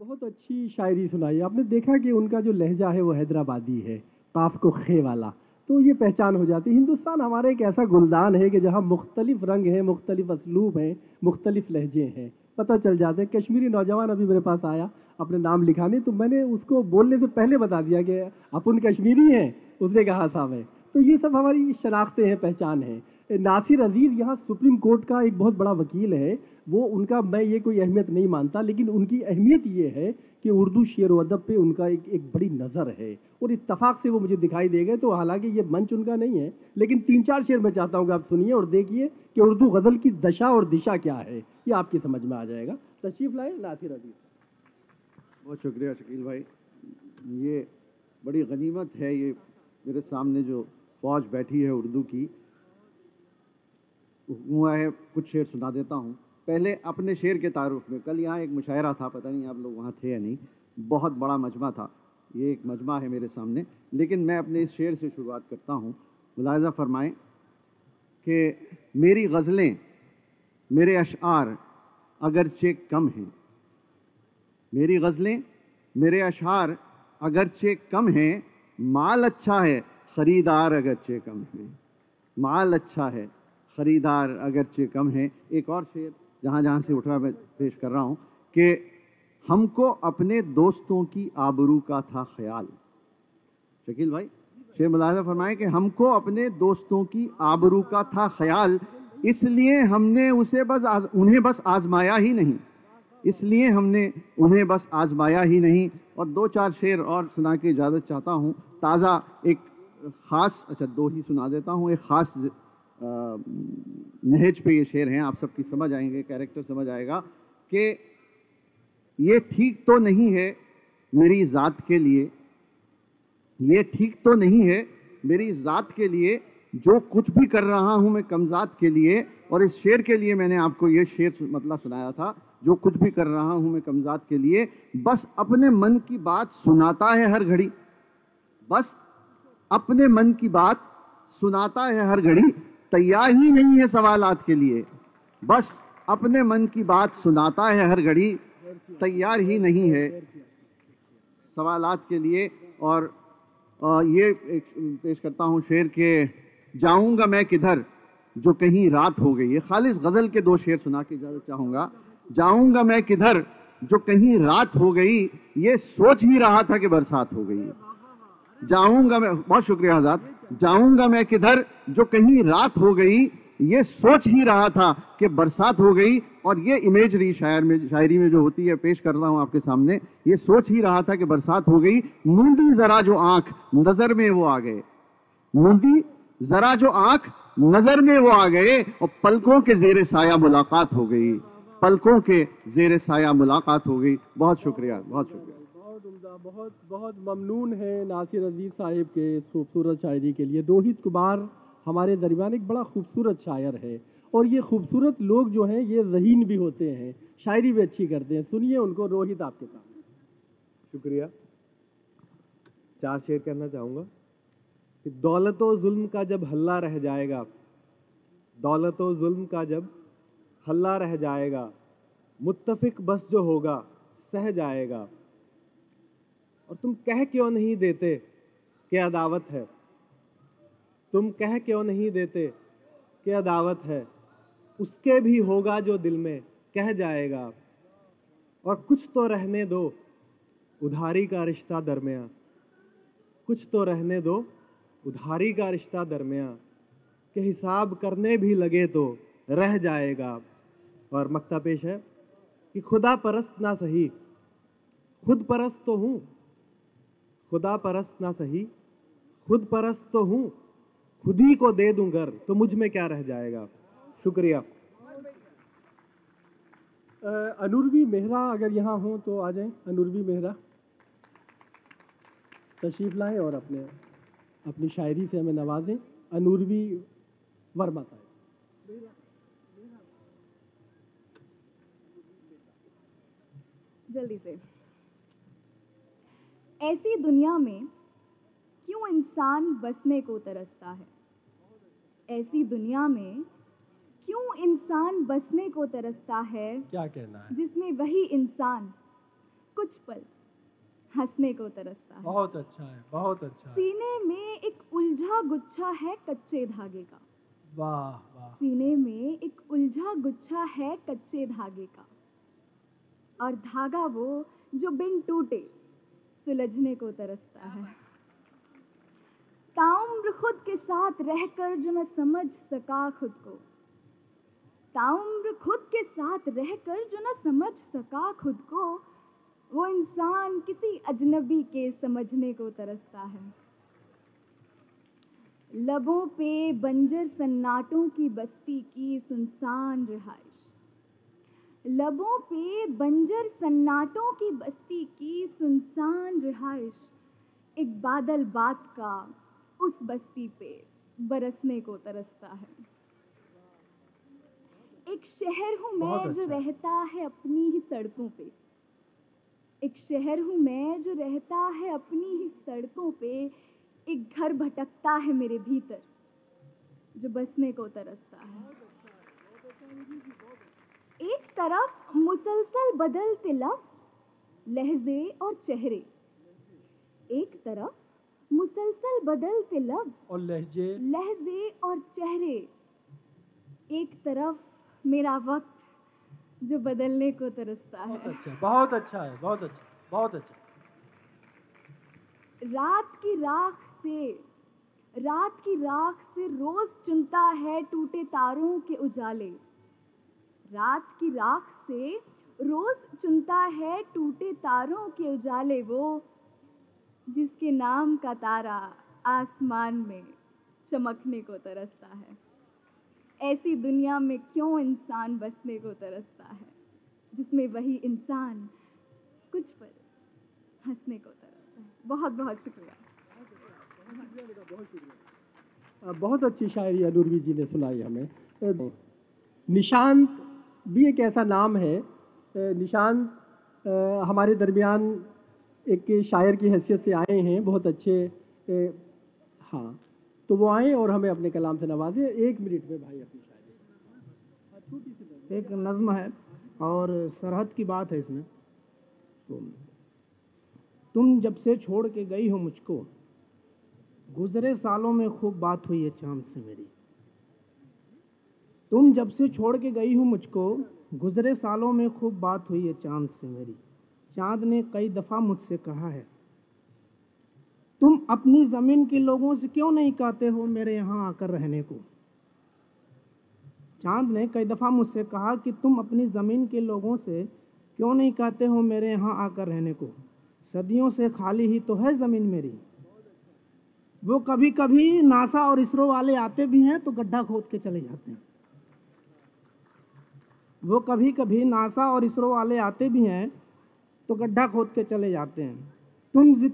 बहुत अच्छी शायरी सुनाई। आपने देखा कि उनका जो लहजा है वो हैदराबादी है काफ को खे वाला। तो ये पहचान हो जाती है। हिंदुस्तान हमारा एक ऐसा गुलदान है कि जहाँ मुख्तलिफ़ रंग हैं, मुख्तलिफ़ असलूब हैं, मुख्तलिफ़ लहजे हैं। पता चल जाते हैं, कश्मीरी नौजवान अभी मेरे पास आया, अपने नाम लिखाने तो मैंने उसको बोलने से पहले बता दिया कि अपन कश्मीरी हैं, उसने कहा साहब है। तो ये सब हमारी शनाख्तें हैं, पहचान है। नासिर अज़ीज़ यहाँ सुप्रीम कोर्ट का एक बहुत बड़ा वकील है। वो उनका, मैं ये कोई अहमियत नहीं मानता, लेकिन उनकी अहमियत ये है कि उर्दू शेर अदब पे उनका एक एक बड़ी नज़र है। और इतफ़ाक़ से वो मुझे दिखाई दे गए तो हालाँकि ये मंच उनका नहीं है, लेकिन तीन चार शेर मैं चाहता हूँ कि आप सुनिए और देखिए कि उर्दू गज़ल की दशा और दिशा क्या है। ये आपकी समझ में आ जाएगा। तशरीफ़ लाए, नासिर अज़ीज़। बहुत शुक्रिया शकील भाई। ये बड़ी गनीमत है, ये मेरे सामने जो फौज बैठी है उर्दू की। हुआ है, कुछ शेर सुना देता हूँ। पहले अपने शेर के तारुफ में, कल यहाँ एक मुशायरा था, पता नहीं आप लोग वहाँ थे या नहीं। बहुत बड़ा मजमा था। ये एक मजमा है मेरे सामने। लेकिन मैं अपने इस शेर से शुरुआत करता हूँ। मुलायजा फरमाएँ कि मेरी गज़लें, मेरे अशार अगरचे कम हैं। मेरी गज़लें, मेरे अशार अगरचे कम हैं। माल अच्छा है ख़रीदार अगरचे कम है। माल अच्छा है ख़रीदार अगरचे कम है। एक और शेर जहाँ जहाँ से उठ रहा मैं पेश कर रहा हूँ कि हमको अपने दोस्तों की आबरू का था ख्याल। शकील भाई शेर मुलाजा फरमाए कि हमको अपने दोस्तों की आबरू का था ख्याल इसलिए हमने उसे बस आज, उन्हें बस आजमाया ही नहीं। इसलिए हमने उन्हें बस आजमाया ही नहीं। और दो चार शेर और सुना के इजाज़त चाहता हूँ। ताज़ा एक ख़ास अच्छा दो ही सुना देता हूँ। एक ख़ास नहज पे ये शेर हैं, आप सबकी समझ आएँगे कैरेक्टर समझ आएगा कि ये ठीक तो नहीं है मेरी ज़ात के लिए। ये ठीक तो नहीं है मेरी ज़ात के लिए, जो कुछ भी कर रहा हूँ मैं कमज़ात के लिए, और इस शेर के लिए मैंने आपको ये शेर मतलब सुनाया था, जो कुछ भी कर रहा हूँ मैं कमज़ात के लिए, बस अपने मन की बात सुनाता है हर घड़ी। बस अपने मन की बात सुनाता है हर घड़ी, तैयार ही नहीं है सवालात के लिए। बस अपने मन की बात सुनाता है हर घड़ी, तैयार ही नहीं है सवालात के लिए। और ये पेश करता हूँ शेर के, जाऊँगा मैं किधर, जो कहीं रात हो गई है। खालिश गज़ल के दो शेर सुना के इजाज़त चाहूँगा। जाऊँगा मैं किधर, जो कहीं रात हो गई, ये सोच ही रहा था कि बरसात हो गई जाऊँगा मैं, बहुत शुक्रिया आज़ाद। जाऊँगा मैं किधर? जो कहीं रात हो गई, ये सोच ही रहा था कि बरसात हो गई और ये इमेजरी शायर में, शायरी में जो होती है, पेश कर रहा हूँ आपके सामने, ये सोच ही रहा था कि बरसात हो गई। मुंदी जरा जो आँख, नज़र में वो आ गए। मुंदी जरा जो आँख, नज़र में वो आ गए और पलकों के जेर साया मुलाकात हो गई। पलकों के जेर साया मुलाकात हो गई। बहुत शुक्रिया बहुत शुक्रिया। बहुत बहुत ममनून है नासिर अज़ीज़ साहिब के इस खूबसूरत शायरी के लिए। रोहित कुमार हमारे दरमियान एक बड़ा खूबसूरत शायर है और ये खूबसूरत लोग जो हैं, ये जहीन भी होते हैं, शायरी भी अच्छी करते हैं। सुनिए उनको रोहित आपके सामने शुक्रिया। चार शेर कहना चाहूँगा कि दौलत जुल्म का जब हल्ला रह जाएगा, दौलत जुल्म का जब हल्ला रह जाएगा, मुत्तफिक बस जो होगा, सह जाएगा। और तुम कह क्यों नहीं देते कि अदावत है? तुम कह क्यों नहीं देते कि अदावत है? उसके भी होगा जो दिल में, कह जाएगा। और कुछ तो रहने दो, उधारी का रिश्ता दरमिया कुछ तो रहने दो, उधारी का रिश्ता दरमिया के हिसाब करने भी लगे तो रह जाएगा। और मकता पेश है कि खुदा परस्त ना सही, खुद परस्त तो हूँ खुदा परस्त ना सही खुद परस्त तो हूँ खुद ही को दे दूँ घर तो मुझमें क्या रह जाएगा? शुक्रिया। अनुर्वी मेहरा अगर यहाँ हो तो आ जाएँ। अनुर्वी मेहरा। तशरीफ़ लाएँ और अपने अपनी शायरी से हमें नवाजें अनुर्वी वर्मा साहब। जल्दी से। ऐसी दुनिया में क्यों इंसान बसने को तरसता है? ऐसी दुनिया में क्यों इंसान बसने को तरसता है? क्या कहना है? जिसमें वही इंसान कुछ पल हंसने को तरसता है। बहुत अच्छा है बहुत अच्छा है। सीने में एक उलझा गुच्छा है कच्चे धागे का। वाह वाह। सीने में एक उलझा गुच्छा है कच्चे धागे का। और धागा वो जो बिन टूटे सुलझने को तरसता है। ताउम्र खुद के साथ रहकर जो न समझ सका खुद को। ताउम्र खुद के साथ रहकर जो न समझ सका खुद को वो इंसान किसी अजनबी के समझने को तरसता है। लबों पे बंजर सन्नाटों की बस्ती की सुनसान रिहाइश। लबों पे बंजर सन्नाटों की बस्ती की सुनसान रिहाइश। एक बादल बात का उस बस्ती पे बरसने को तरसता है। एक शहर हूँ मैं बहुत जो अच्छा। रहता है अपनी ही सड़कों पे। एक शहर हूँ मैं जो रहता है अपनी ही सड़कों पे। एक घर भटकता है मेरे भीतर जो बसने को तरसता है। एक तरफ़ मुसलसल बदलते लफ्ज लहजे और चेहरे। एक तरफ़ मुसलसल बदलते लफ्ज और लहजे। लहजे और चेहरे। एक तरफ़ मेरा वक्त जो बदलने को तरसता बहुत है। अच्छा बहुत अच्छा है बहुत अच्छा बहुत अच्छा। रात की राख से रात की राख से रोज चुनता है टूटे तारों के उजाले। रात की राख से रोज चुनता है टूटे तारों के उजाले वो, जिसके नाम का तारा आसमान में चमकने को तरसता है। ऐसी दुनिया में क्यों इंसान बसने को तरसता है, जिसमें वही इंसान कुछ पल हंसने को तरसता है? बहुत बहुत शुक्रिया। बहुत अच्छी शायरी अनुर्वी जी ने सुनाई हमें। निशांत भी एक ऐसा नाम है निशांत हमारे दरमियान एक शायर की हैसियत से आए हैं बहुत अच्छे अ, हाँ तो वो आए और हमें अपने कलाम से नवाजे। एक मिनट में भाई अपनी शायरी। एक नज़्म है और सरहद की बात है इसमें। तो तुम जब से छोड़ के गई हो मुझको गुजरे सालों में खूब बात हुई है चाँद से मेरी। तुम जब से छोड़ के गई हो मुझको, गुजरे सालों में खूब बात हुई है चाँद से मेरी। चाँद ने कई दफ़ा मुझसे कहा है, तुम अपनी ज़मीन के लोगों से क्यों नहीं कहते हो मेरे यहाँ आकर रहने को? चाँद ने कई दफ़ा मुझसे कहा कि, तुम अपनी ज़मीन के लोगों से क्यों नहीं कहते हो मेरे यहाँ आकर रहने को? सदियों से खाली ही तो है ज़मीन मेरी। वो कभी कभी नासा और इसरो वाले आते भी हैं तो गड्ढा खोद के चले जाते हैं। वो कभी कभी नासा और इसरो वाले आते भी हैं तो गड्ढा खोद के चले जाते हैं। तुम जित,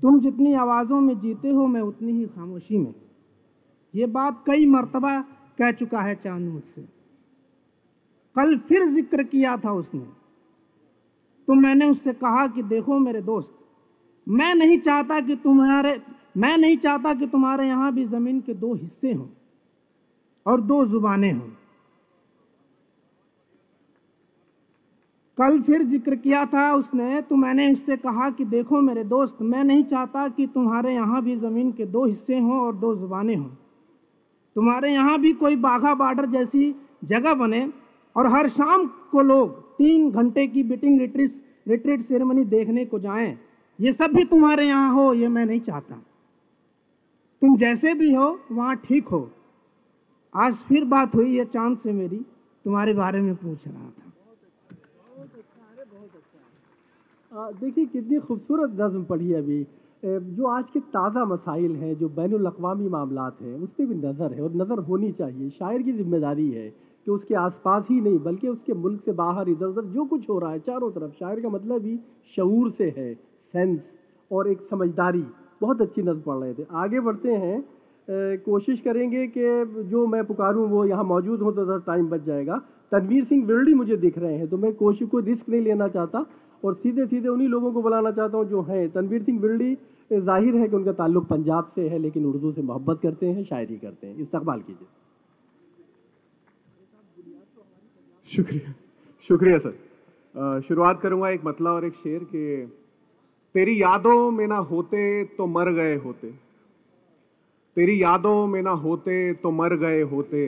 तुम जितनी आवाज़ों में जीते हो, मैं उतनी ही खामोशी में। ये बात कई मरतबा कह चुका है चाँद मुझसे। कल फिर ज़िक्र किया था उसने। तो मैंने उससे कहा कि देखो मेरे दोस्त, मैं नहीं चाहता कि तुम्हारे, मैं नहीं चाहता कि तुम्हारे यहाँ भी ज़मीन के दो हिस्से हों और दो जुबानें हों। कल फिर ज़िक्र किया था उसने तो मैंने उससे कहा कि देखो मेरे दोस्त, मैं नहीं चाहता कि तुम्हारे यहाँ भी ज़मीन के दो हिस्से हों और दो जुबानें हों। तुम्हारे यहाँ भी कोई बाघा बॉर्डर जैसी जगह बने और हर शाम को लोग तीन घंटे की बिटिंग रिट्रीट रिट्रीट सेरेमनी देखने को जाएँ। ये सब भी तुम्हारे यहाँ हो, ये मैं नहीं चाहता। तुम जैसे भी हो, वहाँ ठीक हो। आज फिर बात हुई ये चाँद से मेरी, तुम्हारे बारे में पूछ रहा था आ, देखिए कितनी खूबसूरत नज़म पढ़ी अभी। जो आज के ताज़ा मसाइल हैं जो बैन अवी मामला हैं उस पर भी नज़र है और नज़र होनी चाहिए। शायर की ज़िम्मेदारी है कि उसके आसपास ही नहीं बल्कि उसके मुल्क से बाहर इधर उधर जो कुछ हो रहा है चारों तरफ़। शायर का मतलब ही शूर से है सेंस और एक समझदारी। बहुत अच्छी नज़म पढ़ रहे थे। आगे बढ़ते हैं। ए, कोशिश करेंगे कि जो मैं पुकारूं वो यहाँ मौजूद हो तो टाइम बच जाएगा। तनवीर सिंह विरडी मुझे दिख रहे हैं तो मैं कोशिश को रिस्क नहीं लेना चाहता। और सीधे सीधे उन्हीं लोगों को बुलाना चाहता हूँ जो हैं। तनवीर सिंह विरडी ज़ाहिर है कि उनका ताल्लुक पंजाब से है, लेकिन उर्दू से मोहब्बत करते हैं, शायरी करते हैं। इस्तकबाल कीजिए। शुक्रिया। शुक्रिया, सर। शुरुआत करूँगा एक मतला और एक शेर के तेरी यादों में ना होते तो मर गए होते। तेरी यादों में ना होते तो मर गए होते।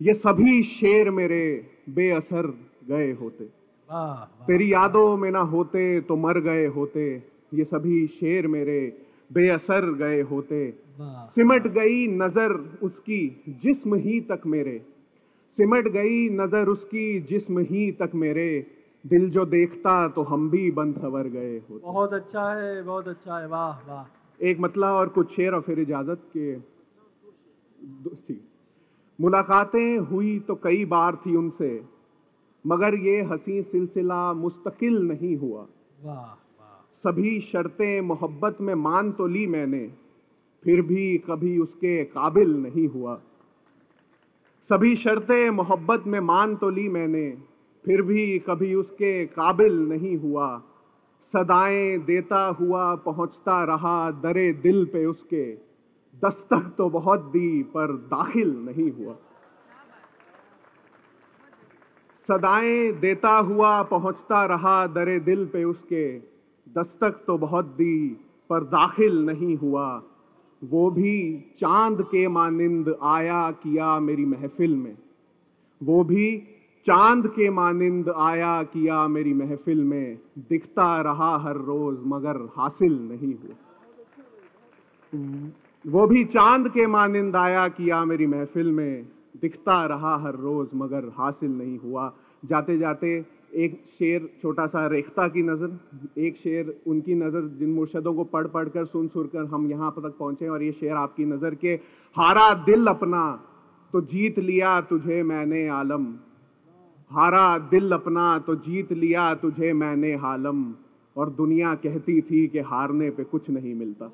ये सभी शेर मेरे बेअसर गए होते। तेरी यादों में ना होते तो मर गए होते ये सभी शेर मेरे बेअसर गए होते। सिमट गई नज़र उसकी जिस्म ही तक मेरे। सिमट गई नज़र उसकी जिस्म ही तक मेरे। दिल जो देखता तो हम भी बन सवर गए होते। बहुत अच्छा है बहुत अच्छा है। वाह वाह। एक मतला और कुछ शेर और फिर इजाज़त के। मुलाकातें हुई तो कई बार थी उनसे। मगर ये हसी सिलसिला मुस्तकिल नहीं हुआ। सभी शर्तें मोहब्बत में मान तो ली मैंने फिर भी कभी उसके काबिल नहीं हुआ। सभी शर्तें मोहब्बत में मान तो ली मैंने फिर भी कभी उसके काबिल नहीं हुआ। सदाएँ देता हुआ पहुँचता रहा दरे दिल पे उसके दस्तक तो बहुत दी पर दाखिल नहीं हुआ। सदाएँ देता हुआ पहुँचता रहा दरे दिल पे उसके। दस्तक तो बहुत दी, पर दाखिल नहीं हुआ। वो भी चाँद के मानिंद आया किया मेरी महफिल में। वो भी चाँद के मानिंद आया किया मेरी महफिल में। दिखता रहा हर रोज, मगर हासिल नहीं हुआ। वो भी चाँद के मानिंद आया किया मेरी महफिल में। दिखता रहा हर रोज, मगर हासिल नहीं हुआ। जाते जाते एक शेर छोटा सा रेख्ता की नज़र, एक शेर उनकी नज़र जिन मुर्शदों को पढ़ पढ़ कर सुन सुन कर हम यहाँ तक पहुँचे और ये शेर आपकी नज़र के हारा दिल अपना तो जीत लिया तुझे मैंने आलम। हारा दिल अपना तो जीत लिया तुझे मैंने हालम। और दुनिया कहती थी कि हारने पे कुछ नहीं मिलता।